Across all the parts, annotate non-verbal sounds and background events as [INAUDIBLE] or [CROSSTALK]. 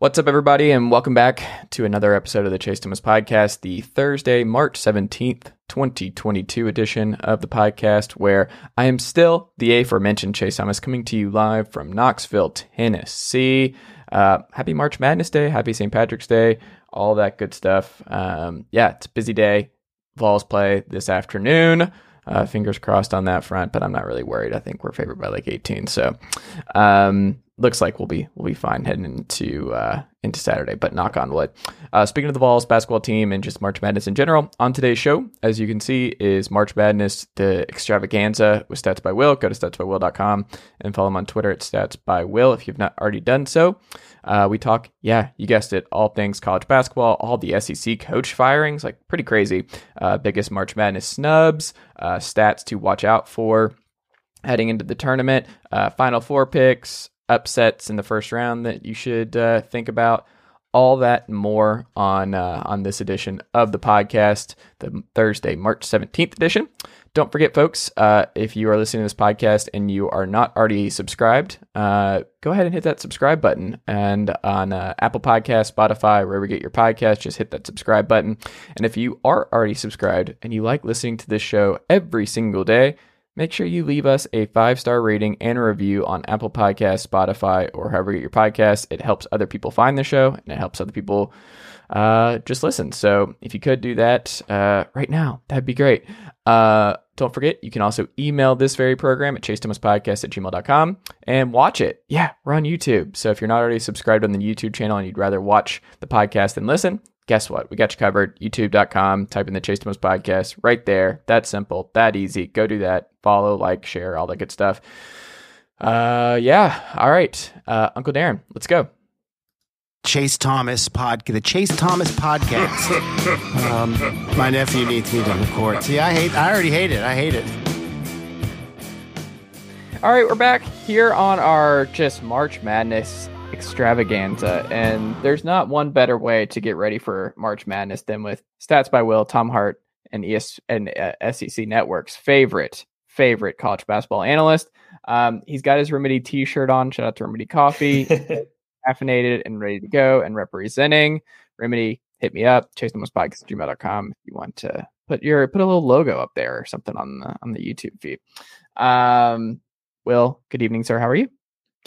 What's up, everybody, and welcome back to another episode of the Chase Thomas Podcast, the Thursday, March 17th, 2022 edition of the podcast, where I am still the aforementioned Chase Thomas coming to you live from Knoxville, Tennessee. Uh, happy March Madness Day, happy St. Patrick's Day, all that good stuff. Um, yeah, it's a busy day. Vols play this afternoon. Uh, fingers crossed on that front, but I'm not really worried. I think we're favored by like 18, so um, looks like we'll be we'll be fine heading into uh, into Saturday. But knock on wood. Uh, speaking of the Vols basketball team and just March Madness in general, on today's show, as you can see, is March Madness the extravaganza with Stats by Will. Go to statsbywil.com and follow him on Twitter at Stats by Will if you've not already done so. Uh, we talk, yeah, you guessed it, all things college basketball, all the SEC coach firings, like pretty crazy. Uh, biggest March Madness snubs, uh, stats to watch out for heading into the tournament, uh, Final Four picks, upsets in the first round that you should uh, think about. All that and more on uh, on this edition of the podcast, the Thursday, March seventeenth edition. Don't forget, folks, uh, if you are listening to this podcast and you are not already subscribed, uh, go ahead and hit that subscribe button. And on uh, Apple Podcast, Spotify, wherever you get your podcast, just hit that subscribe button. And if you are already subscribed and you like listening to this show every single day, make sure you leave us a five star rating and a review on Apple Podcasts, Spotify, or however you get your podcast. It helps other people find the show and it helps other people uh, just listen. So if you could do that uh, right now, that'd be great. Uh, don't forget, you can also email this very program at chasethomaspodcast at gmail.com and watch it. Yeah, we're on YouTube. So if you're not already subscribed on the YouTube channel and you'd rather watch the podcast than listen, guess what? We got you covered. YouTube.com, type in the Chase Thomas podcast right there. That simple, that easy. Go do that. Follow, like, share, all that good stuff. Uh, yeah. All right. Uh, Uncle Darren, let's go. Chase Thomas podcast. the Chase Thomas podcast. [LAUGHS] um, my nephew needs me to record. See, I hate. I already hate it. I hate it. All right, we're back here on our just March Madness extravaganza, and there's not one better way to get ready for March Madness than with Stats by Will, Tom Hart, and ES and uh, SEC Network's favorite favorite college basketball analyst. Um, he's got his Remedy T-shirt on. Shout out to Remedy Coffee. [LAUGHS] caffeinated and ready to go and representing. Remedy, hit me up, chase thomas podcast at gmail.com if you want to put your put a little logo up there or something on the on the YouTube feed. Um Will, good evening, sir. How are you?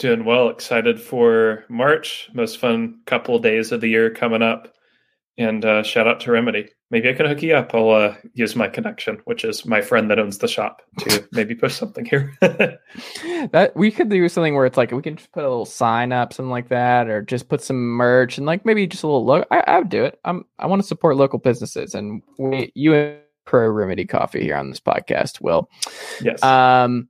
Doing well, excited for March. Most fun couple of days of the year coming up. And uh, shout out to Remedy. Maybe I can hook you up. I'll uh, use my connection, which is my friend that owns the shop, to [LAUGHS] maybe push something here. [LAUGHS] that we could do something where it's like we can just put a little sign up, something like that, or just put some merch and like maybe just a little logo. I, I would do it. I'm I want to support local businesses, and we you and Pro Remedy Coffee here on this podcast will. Yes. Um,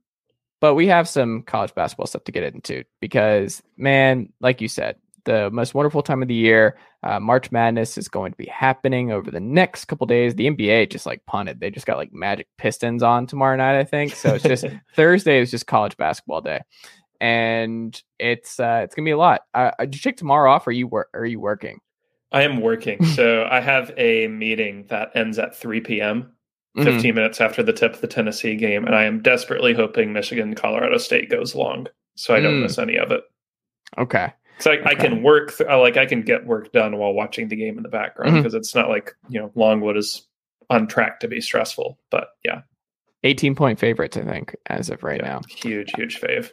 but we have some college basketball stuff to get into because man, like you said, the most wonderful time of the year. Uh, March Madness is going to be happening over the next couple days. The NBA just like punted; they just got like Magic Pistons on tomorrow night, I think. So it's just [LAUGHS] Thursday is just college basketball day, and it's uh, it's gonna be a lot. Uh, did you take tomorrow off? Or are you work? Are you working? I am working, so I have a meeting that ends at three p.m. 15 mm-hmm. minutes after the tip of the Tennessee game, and I am desperately hoping Michigan Colorado State goes long, so I don't mm. miss any of it. Okay. So I, okay. I can work, th- like I can get work done while watching the game in the background because mm-hmm. it's not like you know Longwood is on track to be stressful. But yeah, 18 point favorites, I think, as of right yeah, now. Huge, huge fave.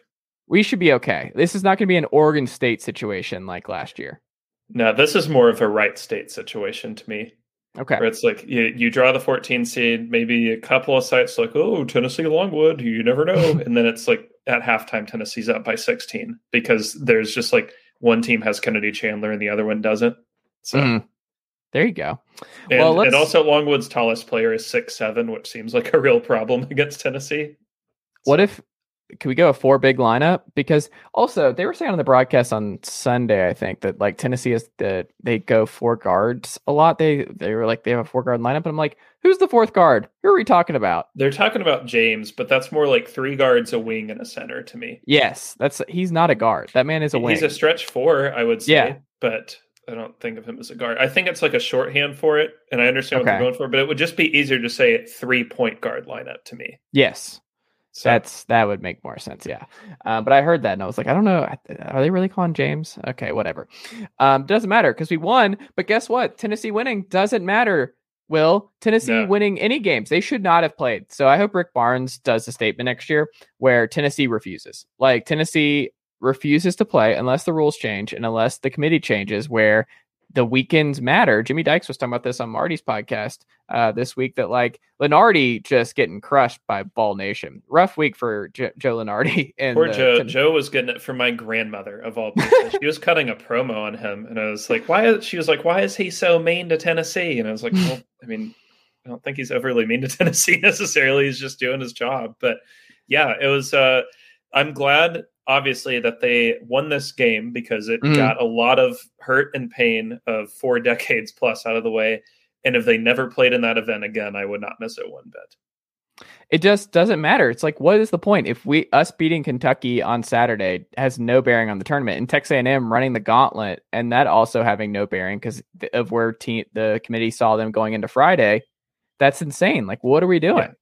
We should be okay. This is not going to be an Oregon State situation like last year. No, this is more of a Wright State situation to me. Okay. Where it's like you, you draw the 14 seed, maybe a couple of sites like, oh, Tennessee Longwood, you never know. [LAUGHS] and then it's like at halftime, Tennessee's up by 16 because there's just like one team has Kennedy Chandler and the other one doesn't. So mm. there you go. And, well, and also Longwood's tallest player is six seven, which seems like a real problem [LAUGHS] against Tennessee. What if can we go a four big lineup? Because also they were saying on the broadcast on Sunday, I think that like Tennessee is that they go four guards a lot. They they were like they have a four guard lineup, and I'm like, who's the fourth guard? Who are we talking about? They're talking about James, but that's more like three guards, a wing, and a center to me. Yes, that's he's not a guard. That man is a wing. He's a stretch four, I would say. Yeah. but I don't think of him as a guard. I think it's like a shorthand for it, and I understand okay. what they're going for, but it would just be easier to say three point guard lineup to me. Yes. So, That's that would make more sense, yeah. Uh, but I heard that and I was like, I don't know, are they really calling James? Okay, whatever. Um, doesn't matter because we won. But guess what? Tennessee winning doesn't matter. Will Tennessee No. winning any games? They should not have played. So I hope Rick Barnes does a statement next year where Tennessee refuses. Like Tennessee refuses to play unless the rules change and unless the committee changes where the weekends matter. Jimmy Dykes was talking about this on Marty's podcast uh, this week that like Lunardi just getting crushed by Vol Nation. Rough week for Jo- Joe Lunardi. [LAUGHS] And Poor Joe. Ten- Joe was getting it from my grandmother of all people. [LAUGHS] she was cutting a promo on him, and I was like, "Why?" Is, she was like, "Why is he so mean to Tennessee?" And I was like, "Well, [LAUGHS] I mean, I don't think he's overly mean to Tennessee necessarily. He's just doing his job." But yeah, it was. uh I'm glad, obviously, that they won this game because it Mhm. got a lot of hurt and pain of four [LAUGHS] decades plus out of the way. And if they never played in that event again, I would not miss it one bit. it just doesn't matter. It's like, what is the point if we us beating Kentucky on Saturday has no bearing on the tournament, and Texas A&M running the gauntlet, and that also having no bearing because of where team the committee saw them going into Friday. That's insane. Like, what are we doing? Yeah.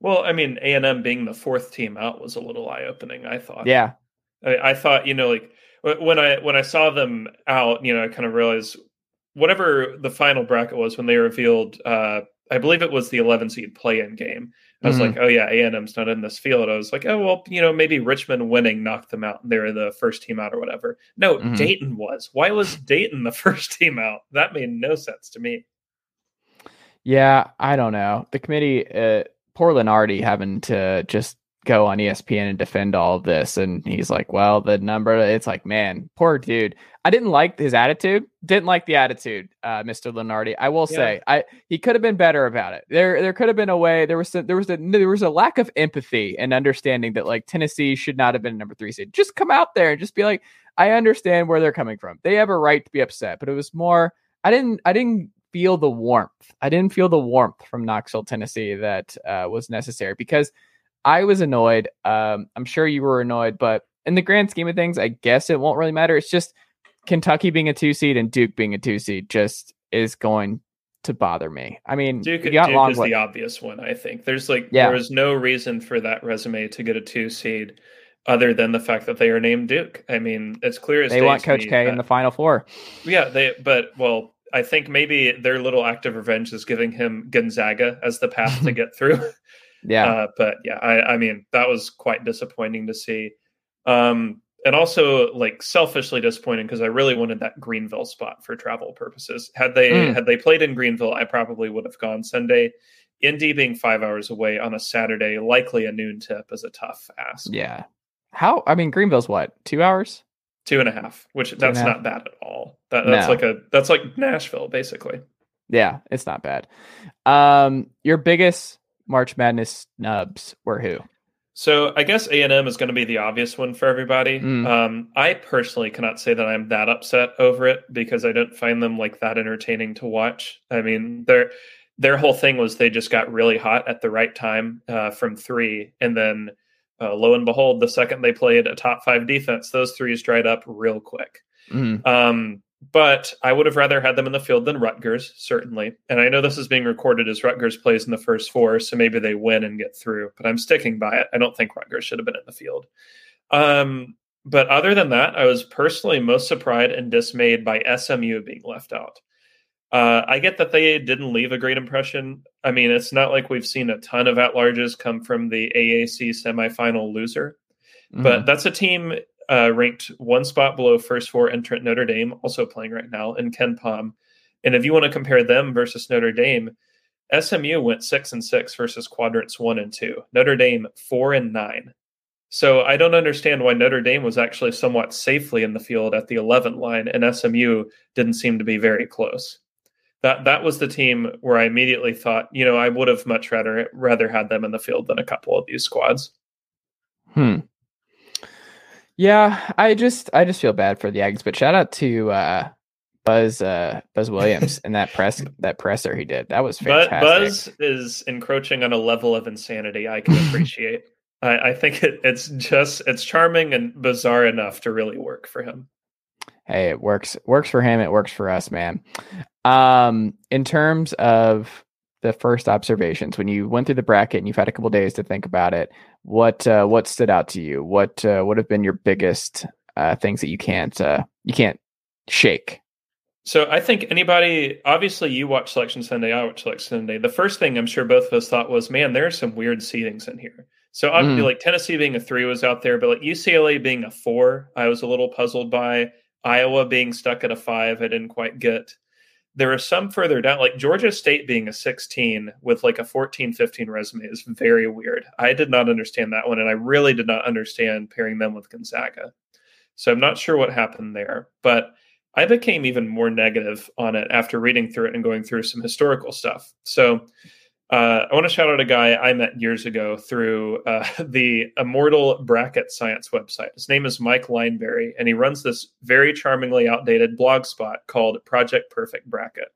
Well, I mean, A and M being the fourth team out was a little eye opening. I thought. Yeah, I, I thought you know like when I when I saw them out, you know, I kind of realized whatever the final bracket was when they revealed. uh I believe it was the 11 seed play-in game. I was Mhm. like, oh yeah, A and M's not in this field. I was like, oh well, you know, maybe Richmond winning knocked them out, and they were the first team out or whatever. No, Mhm. Dayton was. Why was Dayton the [LAUGHS] first team out? That made no sense to me. yeah. I don't know. The committee, uh, poor Lunardi having to just go on ESPN and defend all of this, and he's like, "Well, the number." It's like, man, poor dude. I didn't like his attitude. Didn't like the attitude, uh, Mr. Lunardi. I will Yeah. say, I he could have been better about it. There, there could have been a way. There was a, there was a there was a lack of empathy and understanding that like Tennessee should not have been number three seed. Just come out there and just be like, I understand where they're coming from. They have a right to be upset, but it was more. I didn't. I didn't feel the warmth. I didn't feel the warmth from Knoxville, Tennessee that uh, was necessary because I was annoyed. Um, I'm sure you were annoyed, but in the grand scheme of things, I guess it won't really matter. It's just Kentucky being a two seed and Duke being a two seed just is going to bother me. I mean, Duke, you got Duke is the obvious one, I think. There's like Yeah. there was no reason for that resume to get a two seed other than the fact that they are named Duke. I mean, it's clear as they want Coach K in the Final Four. Yeah, they but well, I think maybe their little act of revenge is giving him Gonzaga as the path to [LAUGHS] get through. Yeah, Uh, but yeah, I, I mean that was quite disappointing to see, um, and also like selfishly disappointing because I really wanted that Greenville spot for travel purposes. Had they Mm. had they played in Greenville, I probably would have gone Sunday. Indy being five hours away on a Saturday, likely a noon tip, is a tough ask. yeah. How? I mean, Greenville's what? Two hours? Two and a half, which a that's half. not bad at all. That, that's No. like a that's like Nashville basically. Yeah, it's not bad. Um, your biggest March Madness snubs were who? So I guess A and M is going to be the obvious one for everybody. Mm. Um, I personally cannot say that I'm that upset over it because I don't find them like that entertaining to watch. I mean, their their whole thing was they just got really hot at the right time uh, from three, and then uh, lo and behold, the second they played a top five defense, those threes dried up real quick. Mhm. Um, but I would have rather had them in the field than Rutgers, certainly. And I know this is being recorded as Rutgers plays in the first four, so maybe they win and get through. But I'm sticking by it. I don't think Rutgers should have been in the field. Um, but other than that, I was personally most surprised and dismayed by SMU being left out. Uh, I get that they didn't leave a great impression. I mean, it's not like we've seen a ton of at larges come from the AAC semifinal loser, but that's a team uh, ranked one spot below first four entrant Notre Dame, also playing right now, in KenPom. And if you want to compare them versus Notre Dame, SMU went six and six versus quadrants one and two. Notre Dame four and nine. So I don't understand why Notre Dame was actually somewhat safely in the field at the 11 line, and SMU didn't seem to be very close. That that was the team where I immediately thought, you know, I would have much rather rather had them in the field than a couple of these squads. Hmm. Yeah, I just I just feel bad for the Aggies, but shout out to uh Buzz uh Buzz Williams [LAUGHS] and that press that presser he did. That was But fantastic. Buzz is encroaching on a level of insanity I can appreciate. I, I think it, it's just it's charming and bizarre enough to really work for him. hey, it works works for him, it works for us, man. Um in terms of the first observations when you went through the bracket and you've had a couple days to think about it? What uh, what stood out to you? What uh, what have been your biggest uh, things that you can't uh, you can't shake? So I think anybody, obviously, you watch Selection Sunday, I watch Selection Sunday. The first thing I'm sure both of us thought was, man, there are some weird seedings in here. So obviously, mm. like Tennessee being a three was out there, but like UCLA being a four, I was a little puzzled by. Iowa being stuck at a five, I didn't quite get. There are some further down, like Georgia State being a 16 with like a 14 15 resume is very weird. I did not understand that one, and I really did not understand pairing them with Gonzaga. So I'm not sure what happened there, but I became even more negative on it after reading through it and going through some historical stuff. So uh, I want to shout out a guy I met years ago through uh, [LAUGHS] the Immortal Bracket Science website. His name is Mike Lineberry, and he runs this very charmingly outdated blog spot called Project Perfect Bracket.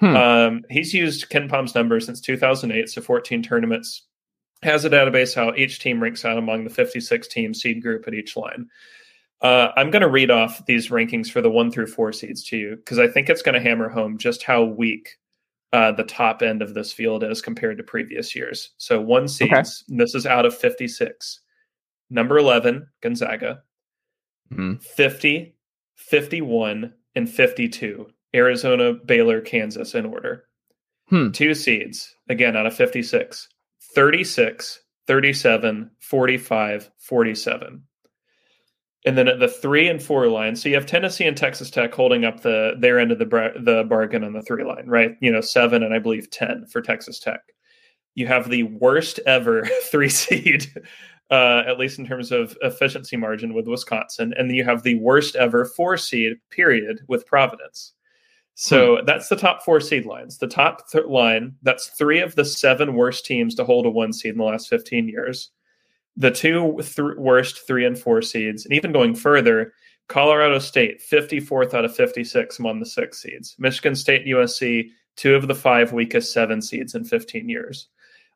Hmm. Um, he's used KenPom's numbers since 2008, so 14 tournaments. Has a database how each team ranks out among the 56 team seed group at each line. Uh, I'm going to read off these rankings for the one through four seeds to you because I think it's going to hammer home just how weak uh, the top end of this field as compared to previous years. So one seeds. Okay. This is out of 56. Number 11, Gonzaga. Mm-hmm. 50, 51, and 52. Arizona, Baylor, Kansas in order. Hmm. Two seeds, again, out of 56. 36, 37, 45, 47. And then at the three and four line, so you have Tennessee and Texas Tech holding up the their end of the the bargain on the three line, right? You know, seven and I believe ten for Texas Tech. You have the worst ever [LAUGHS] three seed, uh, at least in terms of efficiency margin, with Wisconsin, and then you have the worst ever four seed period with Providence. So hmm. that's the top four seed lines. The top th- line, that's three of the seven worst teams to hold a one seed in the last 15 years the two th- worst three and four seeds, and even going further, Colorado State, 54th out of 56 among the six seeds. Michigan State and USC, two of the five weakest seven seeds in 15 years.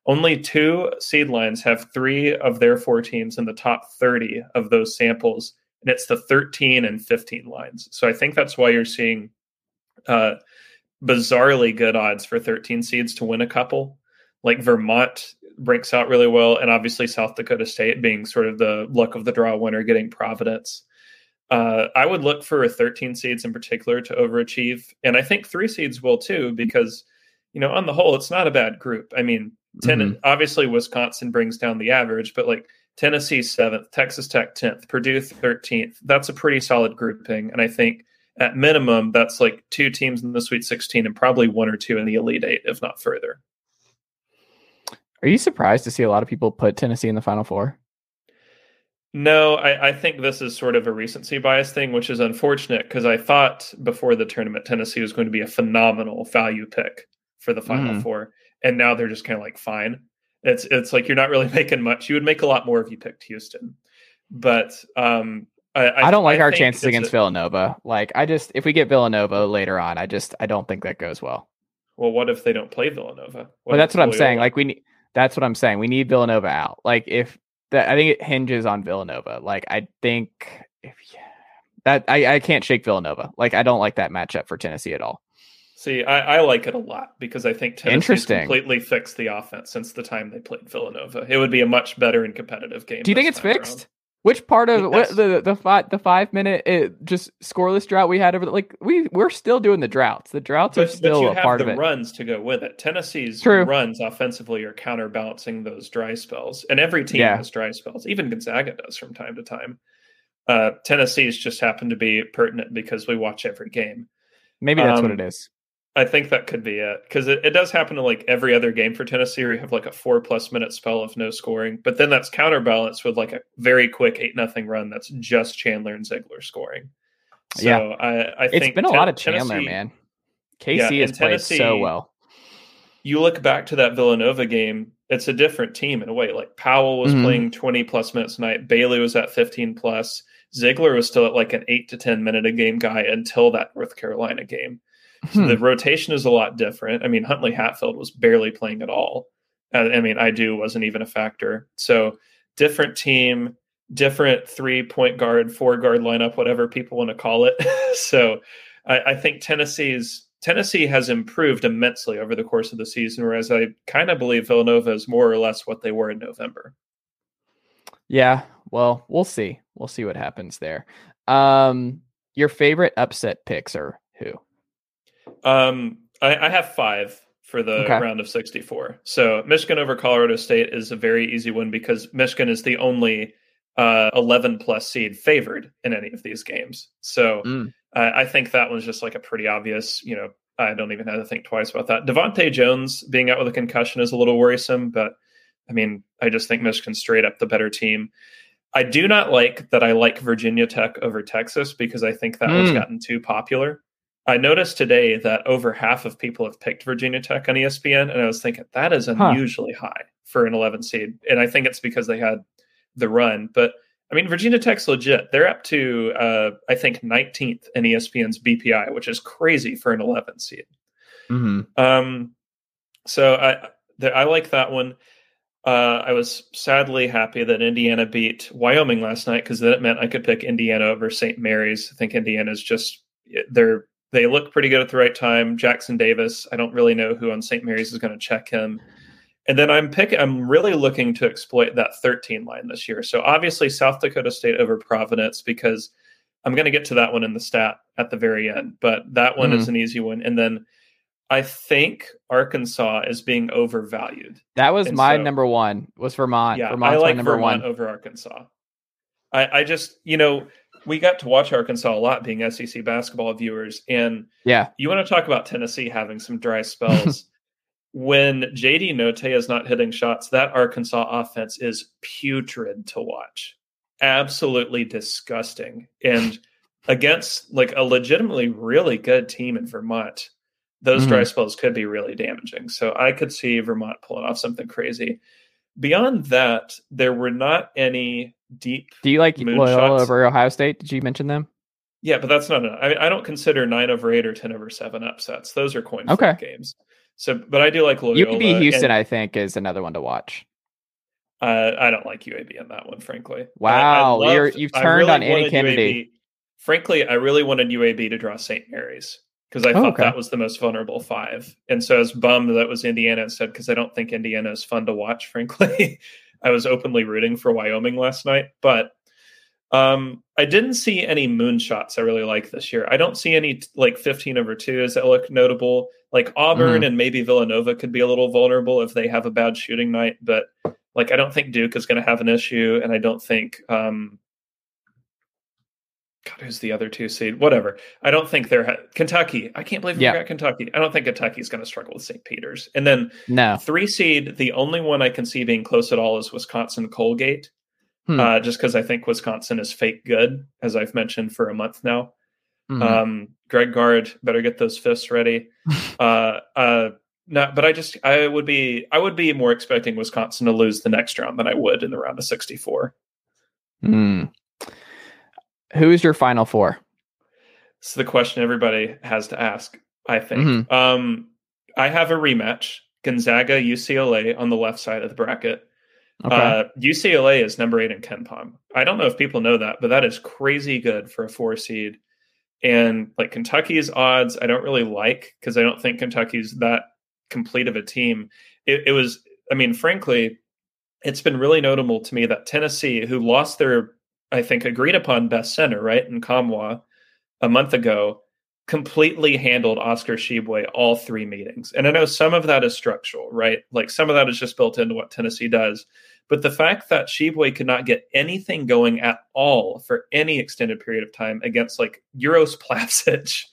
Only two seed lines have three of their four teams in the top 30 of those samples, and it's the 13 and 15 lines. So I think that's why you're seeing uh, bizarrely good odds for 13 seeds to win a couple. Like Vermont breaks out really well, and obviously South Dakota State being sort of the luck of the draw winner, getting Providence. Uh, I would look for 13 seeds in particular to overachieve, and I think three seeds will too, because you know on the whole it's not a bad group. I mean, 10 mm-hmm. obviously Wisconsin brings down the average, but like Tennessee seventh, Texas Tech tenth, Purdue thirteenth. That's a pretty solid grouping, and I think at minimum that's like two teams in the Sweet 16 and probably one or two in the Elite Eight, if not further. Are you surprised to see a lot of people put Tennessee in the Final Four? No, I, I think this is sort of a recency bias thing, which is unfortunate because I thought before the tournament Tennessee was going to be a phenomenal value pick for the Final mm. Four, and now they're just kind of like fine. It's it's like you're not really [LAUGHS] making much. You would make a lot more if you picked Houston, but um, I, I, I, don't like I our chances against a, Villanova. Like I just if we get Villanova later on, I just I don't think that goes well. Well, what if they don't play Villanova? What well, that's what I'm saying. Like we need that's what I'm saying. We need Villanova out. Like if that, I think it hinges on Villanova. Like I think if that I, I can't shake Villanova. Like I don't like that matchup for Tennessee at all. See, I, I like it a lot because I think Tennessee completely fixed the offense since the time they played Villanova. It would be a much better and competitive game. Do you think it's fixed? Around. Which part of what, the the five the five minute it, just scoreless drought we had over the, like we we're still doing the droughts. The droughts but, are still a part of it. Runs to go with it. Tennessee's True. runs offensively are counterbalancing those dry spells, and every team yeah. has dry spells. Even Gonzaga does from time to time. Uh, Tennessee's just happen to be pertinent because we watch every game. Maybe that's um, what it is. I think that could be it because it, it does happen to like every other game for Tennessee where you have like a four plus minute spell of no scoring, but then that's counterbalanced with like a very quick eight nothing run that's just Chandler and Zeigler scoring. So yeah, I, I it's think been a lot of Chandler, Tennessee, man. KC yeah, has played so well. You look back to that Villanova game; it's a different team in a way. Like Powell was mm-hmm. playing twenty plus minutes a night, Bailey was at fifteen plus, Zeigler was still at like an eight to ten minute a game guy until that North Carolina game. So hmm. the rotation is a lot different. I mean, Huntley Hatfield was barely playing at all. I mean, I do wasn't even a factor. So different team, different three point guard, four guard lineup, whatever people want to call it. [LAUGHS] so I, I think Tennessee's Tennessee has improved immensely over the course of the season, whereas I kind of believe Villanova is more or less what they were in November. Yeah, well, we'll see. We'll see what happens there. Um, your favorite upset picks are? Um, I, I have five for the Okay. round of 64. So Michigan over Colorado State is a very easy one because Michigan is the only uh, 11 plus seed favored in any of these games. So Mm. uh, I think that one's just like a pretty obvious, you know, I don't even have to think twice about that. Devonte Jones being out with a concussion is a little worrisome, but I mean, I just think Michigan's straight up the better team. I do not like that I like Virginia Tech over Texas because I think that one's Mm. gotten too popular. I noticed today that over half of people have picked Virginia Tech on ESPN, and I was thinking that is Huh. unusually high for an 11 seed. And I think it's because they had the run. But I mean, Virginia Tech's legit. They're up to, uh, I think, 19th in ESPN's BPI, which is crazy for an 11 seed. Mm-hmm. Um, so I the, I like that one. Uh, I was sadly happy that Indiana beat Wyoming last night because then it meant I could pick Indiana over St. Mary's. I think Indiana's just they're they look pretty good at the right time. Jackson Davis. I don't really know who on St. Mary's is going to check him. And then I'm picking. I'm really looking to exploit that 13 line this year. So obviously South Dakota State over Providence because I'm going to get to that one in the stat at the very end. But that one Mhm. is an easy one. And then I think Arkansas is being overvalued. That was And my so- number one. Was Vermont? Yeah, Vermont's I like my number Vermont one. over Arkansas. I, I just, you know, we got to watch Arkansas a lot being SEC basketball viewers. And Yeah, you want to talk about Tennessee having some dry [LAUGHS] spells. when JD Note is not hitting shots, that Arkansas offense is putrid to watch. Absolutely disgusting. And against like a legitimately really good team in Vermont, those Mhm. dry spells could be really damaging. So I could see Vermont pulling off something crazy. Beyond that, there were not any deep Do you like Loyola over Ohio State? Did you mention them? yeah, but that's not. I mean, I don't consider nine over eight or ten over seven upsets. Those are coin flip Okay. games. So, but I do like Loyola. UAB Houston, and, I think, is another one to watch. uh, I don't like UAB in that one, frankly. Wow, I, I you're- loved- you've turned on Andy Kennedy. UAB frankly, I really wanted UAB to draw St. Mary's because I Oh, thought okay. that was the most vulnerable five, and so I was bummed that was Indiana instead because I don't think Indiana is fun to watch. Frankly, [LAUGHS] I was openly rooting for Wyoming last night, but um, I didn't see any moonshots I really like this year. I don't see any like 15 over twos that look notable. Like Auburn and maybe Villanova could be a little vulnerable if they have a bad shooting night, but like I don't think Duke is going to have an issue, and I don't think um, God, who's the other two seed? Whatever. I don't think they're ha- Kentucky. I can't believe we Yeah. forgot Kentucky. I don't think Kentucky's going to struggle with St. Peter's. And then No. three seed, the only one I can see being close at all is Wisconsin Colgate, Hmm. uh, just because I think Wisconsin is fake good, as I've mentioned for a month now. Mhm. Um, Greg Gard better get those fists ready. [LAUGHS] uh, uh, no, but I just I would be I would be more expecting Wisconsin to lose the next round than I would in the round of sixty four. Hmm. Who is your final four? It's the question everybody has to ask. I think. Mhm. Um, I have a rematch: Gonzaga UCLA on the left side of the bracket. Okay. Uh, UCLA is number eight in KenPom. I don't know if people know that, but that is crazy good for a four seed. And like Kentucky's odds, I don't really like because I don't think Kentucky's that complete of a team. It, it was, I mean, frankly, it's been really notable to me that Tennessee, who lost their, I think, agreed upon best center, right, in Nkamhoua a month ago, completely handled Oscar Tshiebwe all three meetings. And I know some of that is structural, right? Like some of that is just built into what Tennessee does. But the fact that Tshiebwe could not get anything going at all for any extended period of time against like Euros [LAUGHS] Plavsic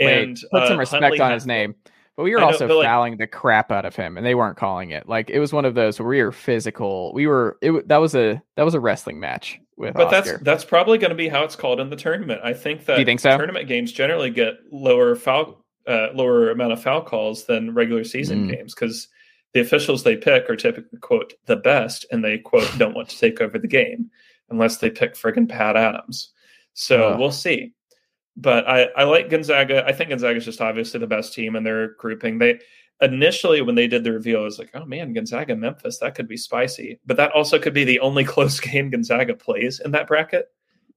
Wait, and put some uh, respect Huntley on his name. But we were I know, also but, like- fouling the crap out of him, and they weren't calling it. Like it was one of those where we were physical. We were. It that was a that was a wrestling match with But Oscar. that's that's probably going to be how it's called in the tournament. I think that you think so? tournament games generally get lower foul, uh, lower amount of foul calls than regular season Mm. games because the officials they pick are typically quote the best, and they quote [LAUGHS] don't want to take over the game unless they pick friggin' Pat Adams. So we'll see. But I, I like Gonzaga. I think Gonzaga is just obviously the best team in their grouping. They initially when they did the reveal, I was like, oh man, Gonzaga Memphis, that could be spicy. But that also could be the only [LAUGHS] close game Gonzaga plays in that bracket.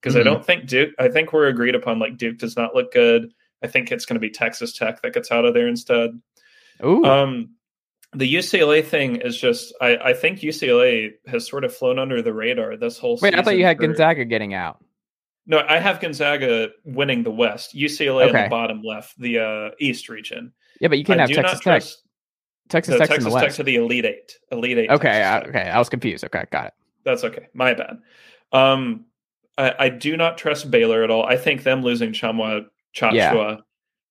Because I Mhm. don't think Duke I think we're agreed upon like Duke does not look good. I think it's going to be Texas Tech that gets out of there instead. Ooh. Um, the UCLA thing is just I, I think UCLA has sort of flown under the radar this whole Wait, I thought you had for- Gonzaga getting out. No, I have Gonzaga winning the West. UCLA in the bottom left, the uh, East region. Yeah, but you can I have Texas Tech. trust Texas no, Tech's in Texas the Tech West. to the Elite Eight. Elite Eight. Okay, Tech. okay, I was confused. Okay, got it. That's okay. My bad. Um, I, I do not trust Baylor at all. I think them losing Tchamwa Tchatchoua.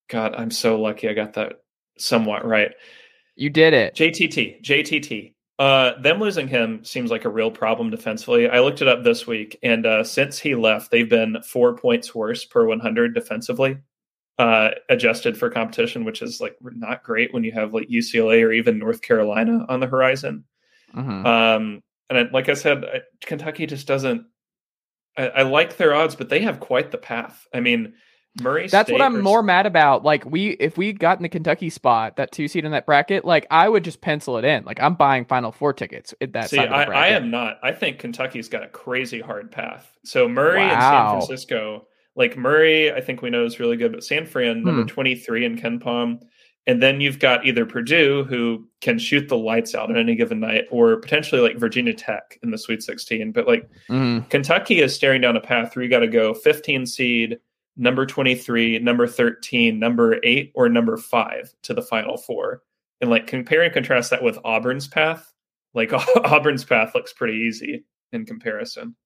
God, I'm so lucky I got that somewhat right. You did it. JTT, JTT. Uh, them losing him seems like a real problem defensively. I looked it up this week, and uh, since he left, they've been four points worse per 100 defensively, uh, adjusted for competition, which is like not great when you have like UCLA or even North Carolina on the horizon. Mhm. Um, and I, like I said, I, Kentucky just doesn't. I, I like their odds, but they have quite the path. I mean, Murray. That's what I'm or- more mad about. Like we, if we got in the Kentucky spot, that two seed in that bracket, like I would just pencil it in. Like I'm buying Final Four tickets at that See, side of the I, I am not. I think Kentucky's got a crazy hard path. So Murray and San Francisco, like Murray, I think we know is really good, but San Fran number Hmm. 23 in KenPom. And then you've got either Purdue, who can shoot the lights out on any given night, or potentially like Virginia Tech in the Sweet 16. But like Mhm. Kentucky is staring down a path where you got to go 15 seed, number 23, number 13, number eight, or number five to the final four. And like compare and contrast that with Auburn's path. Like [LAUGHS] Auburn's path looks pretty easy in comparison.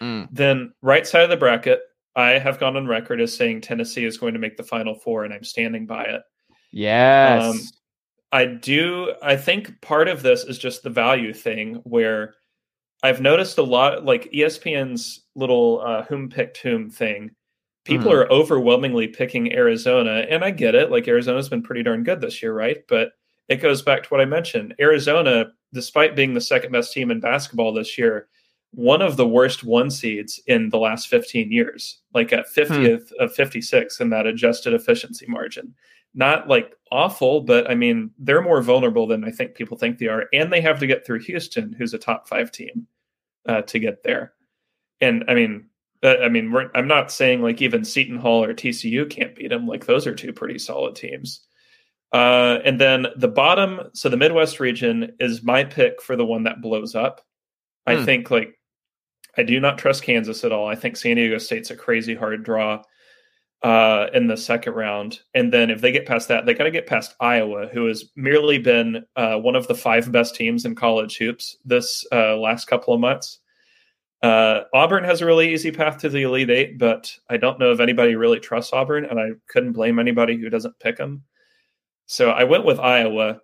Mm. Then right side of the bracket, I have gone on record as saying Tennessee is going to make the final four, and I'm standing by it. Yes. Um, I do. I think part of this is just the value thing where I've noticed a lot, like ESPN's little uh, whom picked whom thing. People Mhm. are overwhelmingly picking Arizona, and I get it. Like Arizona's been pretty darn good this year, right? But it goes back to what I mentioned. Arizona, despite being the second best team in basketball this year, one of the worst one seeds in the last 15 years, like at 50th of 56 in that adjusted efficiency margin not like awful, but I mean, they're more vulnerable than I think people think they are. And they have to get through Houston, who's a top five team, uh, to get there. And I mean, uh, I mean, we're, I'm not saying like even Seton Hall or TCU can't beat them. Like those are two pretty solid teams. Uh, and then the bottom, so the Midwest region is my pick for the one that blows up. I Hmm. think like I do not trust Kansas at all. I think San Diego State's a crazy hard draw uh, in the second round. And then if they get past that, they got to get past Iowa, who has merely been uh, one of the five best teams in college hoops this uh, last couple of months. Uh, Auburn has a really easy path to the Elite Eight, but I don't know if anybody really trusts Auburn, and I couldn't blame anybody who doesn't pick them. So I went with Iowa,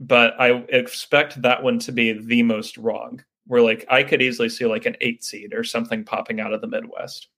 but I expect that one to be the most wrong. Where like I could easily see like an eight seed or something popping out of the Midwest.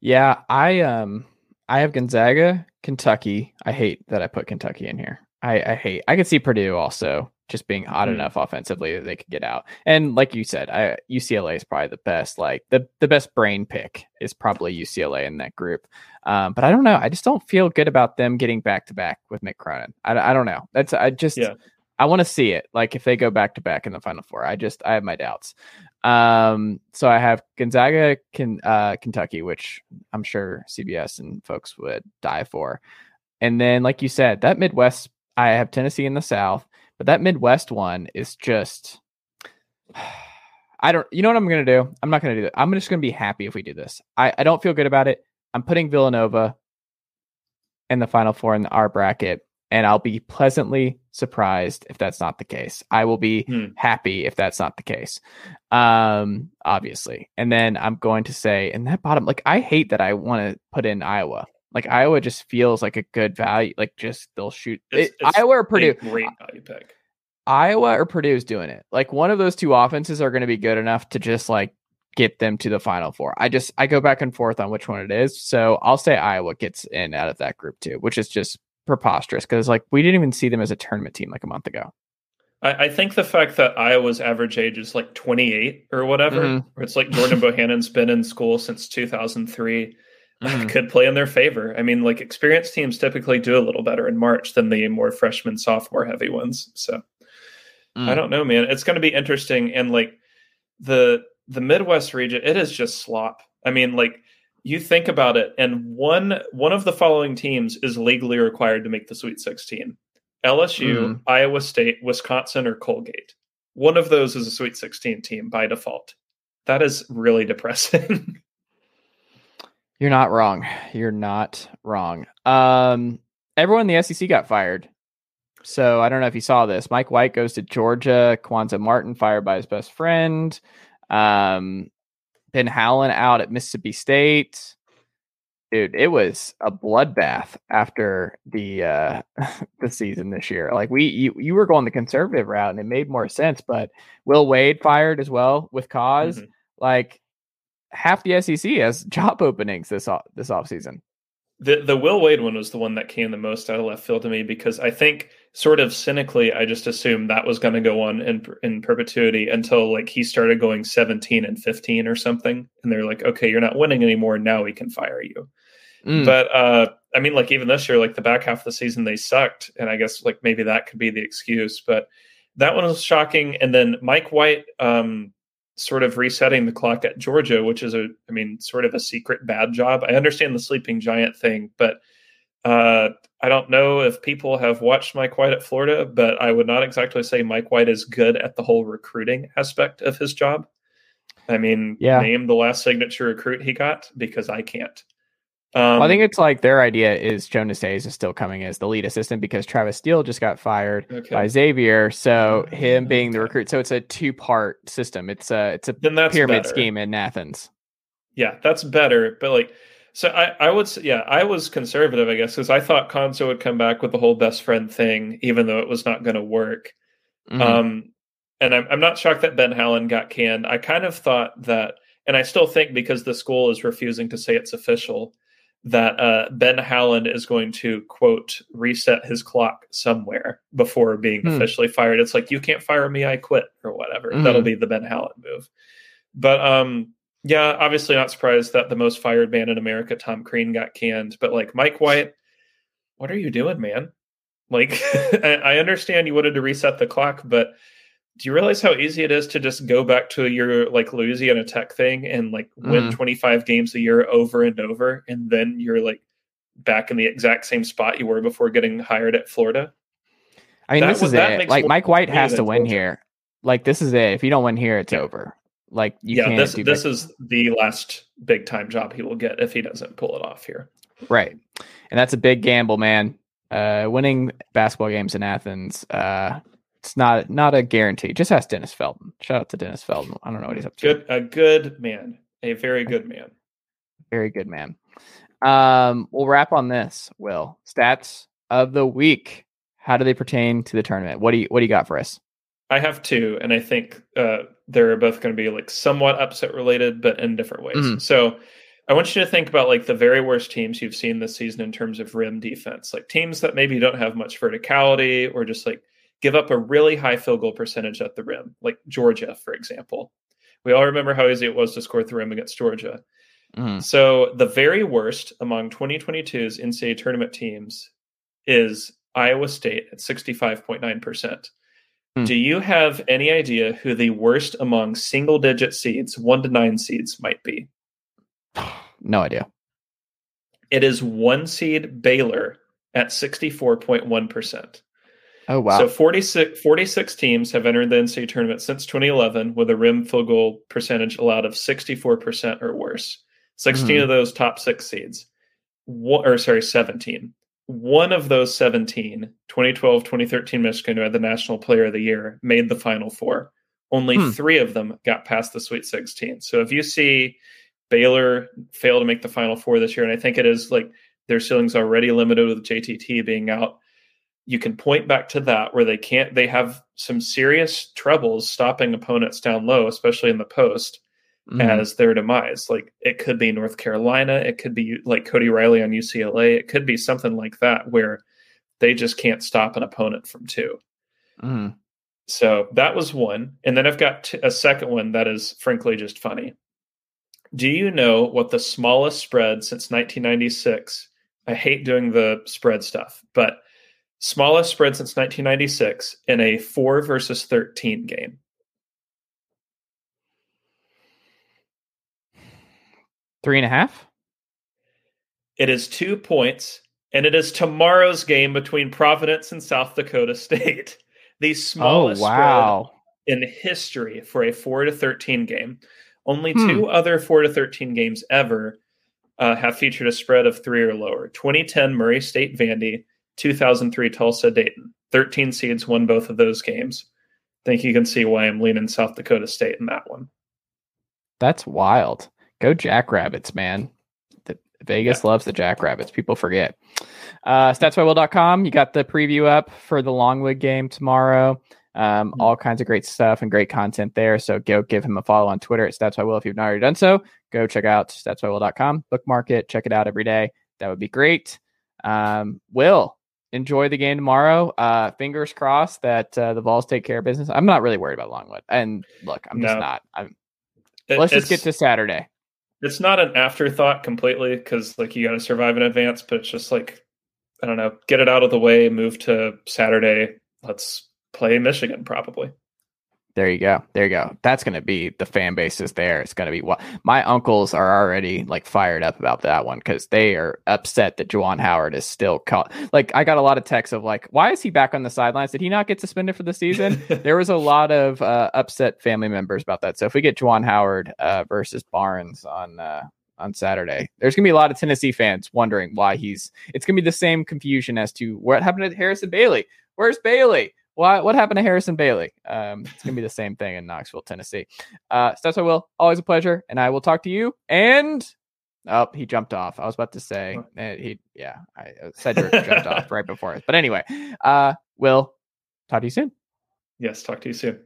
Yeah, I um I have Gonzaga, Kentucky. I hate that I put Kentucky in here. I, I hate I could see Purdue also just being hot Hmm. enough offensively that they could get out. And like you said, I UCLA is probably the best like the the best brain pick is probably UCLA in that group. Um, but I don't know. I just don't feel good about them getting back to back with Mick Cronin. I, I don't know. That's I just Yeah. I want to see it. Like if they go back to back in the final four. I just I have my doubts. Um, so I have Gonzaga, can uh, Kentucky, which I'm sure CBS and folks would die for. And then, like you said, that Midwest, I have Tennessee in the South, but that Midwest one is just. [SIGHS] I don't. You know what I'm to do? I'm not to do that. I'm just to be happy if we do this. I, I don't feel good about it. I'm putting Villanova in the final four in our bracket, and I'll be pleasantly surprised if that's not the case. I will be Hmm. happy if that's not the case. Um, obviously. And then I'm going to say in that bottom, like I hate that I want to put in Iowa. Like Iowa just feels like a good value. Like just they'll shoot It's- it- it's Iowa or Purdue. great value pick. Iowa or Purdue's doing it. Like one of those two offenses are going to be good enough to just like get them to the final four. I just I go back and forth on which one it is. So I'll say Iowa gets in out of that group too, which is just preposterous because like we didn't even see them as a tournament team like a month ago. I, I think the fact that Iowa's average age is like 28 or whatever, Mhm. or it's like Jordan Bohannon's been in school since 2003, Mhm. could play in their favor. I mean, like experienced teams typically do a little better in March than the more freshman, sophomore heavy ones. So I Mm. don't know, man. It's going to be interesting. And like the the Midwest region, it is just slop. I mean, like you think about it, and one one of the following teams is legally required to make the Sweet 16: LSU, Mm. Iowa State, Wisconsin, or Colgate. One of those is a Sweet 16 team by default. That is really depressing. [LAUGHS] You're not wrong. You're not wrong. Um, everyone in the SEC got fired. So I don't know if you saw this. Mike White goes to Georgia. Cuonzo Martin fired by his best friend. Um, Ben Howland out at Mississippi State. Dude, it was a bloodbath after the uh [LAUGHS] the season this year. Like we you, you were going the conservative route and it made more sense, but Will Wade fired as well with because Mhm. like half the SEC has [LAUGHS] job openings this off, this offseason. The the Will Wade one was the one that came the most out of left field to me because I think sort of cynically I just assumed that was going to go on in in perpetuity until like he started going 17 and 15 or something and they're like okay you're not winning anymore now we can fire you. Mm. But uh I mean like even this year like the back half of the season they sucked and I guess like maybe that could be the excuse but that one was shocking and then Mike White um sort of resetting the clock at Georgia, which is a, I mean, sort of a secret bad job. I understand the sleeping giant thing, but uh, I don't know if people have watched Mike White at Florida, but I would not exactly say Mike White is good at the whole recruiting aspect of his job. I mean, Yeah. name the last signature recruit he got because I can't. Um, Well, I think it's like their idea is Jonas Hayes is still coming as the lead assistant because Travis Steele just got fired okay. by Xavier. So him being the recruit, so it's a two part system. It's a it's a pyramid better. scheme in Athens. Yeah, that's better. But like, so I, I would say, yeah, I was conservative, I guess, because I thought Cuonzo would come back with the whole best friend thing, even though it was not going to work. Mhm. Um, and I'm, I'm not shocked that Ben Howland got canned. I kind of thought that, and I still think because the school is refusing to say it's official, that uh, Ben Howland is going to quote reset his clock somewhere before being Hmm. officially fired. It's like you can't fire me, I quit or whatever. Mhm. That'll be the Ben Howland move. But um, yeah, obviously not surprised that the most fired man in America, Tom Crean, got canned. But like Mike White, what are you doing, man? Like, [LAUGHS] I understand you wanted to reset the clock, but do you realize how easy it is to just go back to your like Louisiana Tech thing and like win Mhm. 25 games a year over and over, and then you're like back in the exact same spot you were before getting hired at Florida? I mean, that this is that it. Like Mike White has to win here. Like this is it. If you don't win here, it's Yeah. over. Like you yeah, can't this do this is the last big time job he will get if he doesn't pull it off here. right, and that's a big gamble, man. Uh, winning basketball games in Athens, uh, it's not not a guarantee. Just ask Dennis Felton. Shout out to Dennis Felton. I don't know what he's up to. Good, a good man, a very good man. Very good, man. Um, we'll wrap on this. Will stats of the week. How do they pertain to the tournament? What do you What do you got for us? I have two, and I think uh, they're both going to be like somewhat upset related, but in different ways. Mhm. So I want you to think about like the very worst teams you've seen this season in terms of rim defense, like teams that maybe don't have much verticality or just like give up a really high field goal percentage at the rim, like Georgia, for example. We all remember how easy it was to score the rim against Georgia. Mhm. So the very worst among 2022's NCAA tournament teams is Iowa State at 65.9%. Hmm. Do you have any idea who the worst among single digit seeds, one to nine seeds, might be? [SIGHS] No idea. It is one seed Baylor at 64.1%. Oh wow. So 46, 46 teams have entered the NCAA tournament since 2011 with a rim field goal percentage allowed of 64% or worse. 16 Mhm. of those top six seeds, one, or sorry, 17. One of those 17, 2012, 2013 Michigan, who had the National Player of the Year, made the Final Four. Only Hmm. three of them got past the Sweet 16. So if you see Baylor fail to make the Final Four this year, and I think it is like their ceiling's already limited with JTT being out, you can point back to that where they can't they have some serious troubles stopping opponents down low especially in the post Mhm. as their demise like it could be north carolina it could be like cody riley on ucla it could be something like that where they just can't stop an opponent from two Mhm. so that was one and then i've got t- a second one that is frankly just funny do you know what the smallest spread since 1996 i hate doing the spread stuff but smallest spread since 1996 in a 4 versus 13 game Three and a half. It is two points, and it is tomorrow's game between Providence and South Dakota State. [LAUGHS] The smallest oh, wow. in history for a 4 to 13 game. Only hmm. two other 4 to 13 games ever uh, have featured a spread of three or lower 2010 Murray State Vandy, 2003 Tulsa Dayton. 13 seeds won both of those games. I think you can see why I'm leaning South Dakota State in that one. That's wild. Go Jackrabbits, man. The, Vegas yeah. loves the Jackrabbits. People forget. Uh, StatsByWill.com. You got the preview up for the Longwood game tomorrow. Um, mm-hmm. All kinds of great stuff and great content there. So go give him a follow on Twitter at StatsByWill if you've not already done so. Go check out StatsByWill.com. Bookmark it. Check it out every day. That would be great. Um, Will, enjoy the game tomorrow. Uh, fingers crossed that uh, the Vols take care of business. I'm not really worried about Longwood. And look, I'm no. just not. I'm it, Let's just get to Saturday. It's not an afterthought completely because like you got to survive in advance, but it's just like I don't know, get it out of the way, move to Saturday. Let's play Michigan probably. There you go. There you go. That's going to be the fan base is there. It's going to be what my uncles are already like fired up about that one because they are upset that Juwan Howard is still caught. Like I got a lot of texts of like, why is he back on the sidelines? Did he not get suspended for the season? [LAUGHS] there was a lot of uh, upset family members about that. So if we get Juwan Howard uh, versus Barnes on uh, on Saturday, there's gonna be a lot of Tennessee fans wondering why he's. It's gonna be the same confusion as to what happened to Harrison Bailey. Where's Bailey? What what happened to Harrison Bailey? Um, it's gonna be the same thing in Knoxville, Tennessee. Uh, Stats By Will always a pleasure, and I will talk to you. And oh, he jumped off. I was about to say uh, he, yeah, I uh, Cedric jumped off [LAUGHS] right before it. But anyway, uh, will talk to you soon. Yes, talk to you soon.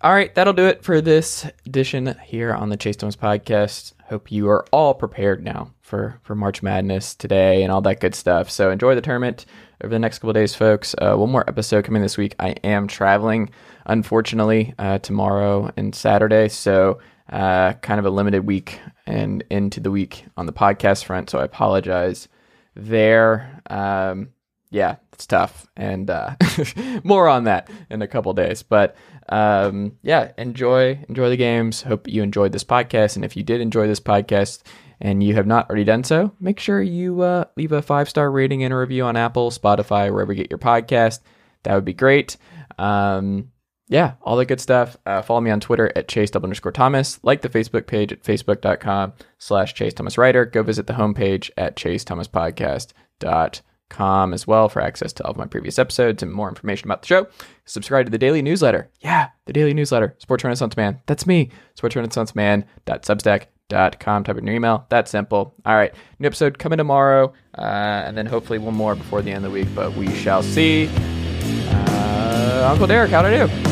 All right, that'll do it for this edition here on the Chase Thomas podcast. Hope you are all prepared now for for March Madness today and all that good stuff. So enjoy the tournament over the next couple days, folks. Uh, one more episode coming this week. I am traveling, unfortunately, uh, tomorrow and Saturday. So, uh, kind of a limited week and into the week on the podcast front. So, I apologize there. Um, yeah, it's tough. And uh, [LAUGHS] more on that in a couple days. But um, yeah, enjoy enjoy the games. Hope you enjoyed this podcast. And if you did enjoy this podcast, and you have not already done so, make sure you uh, leave a five star rating and a review on Apple, Spotify, wherever you get your podcast. That would be great. Um, yeah, all the good stuff. Uh, follow me on Twitter at Chase underscore Thomas. Like the Facebook page at facebook.com slash Chase Thomas Writer. Go visit the homepage at chasethomaspodcast.com as well for access to all of my previous episodes and more information about the show. Subscribe to the daily newsletter. Yeah, the daily newsletter. Sports Renaissance Man. That's me. Sports Renaissance Man.substack com. Type in your email. That simple. All right. New episode coming tomorrow. Uh, and then hopefully one more before the end of the week, but we shall see. Uh, Uncle Derek, how'd I do?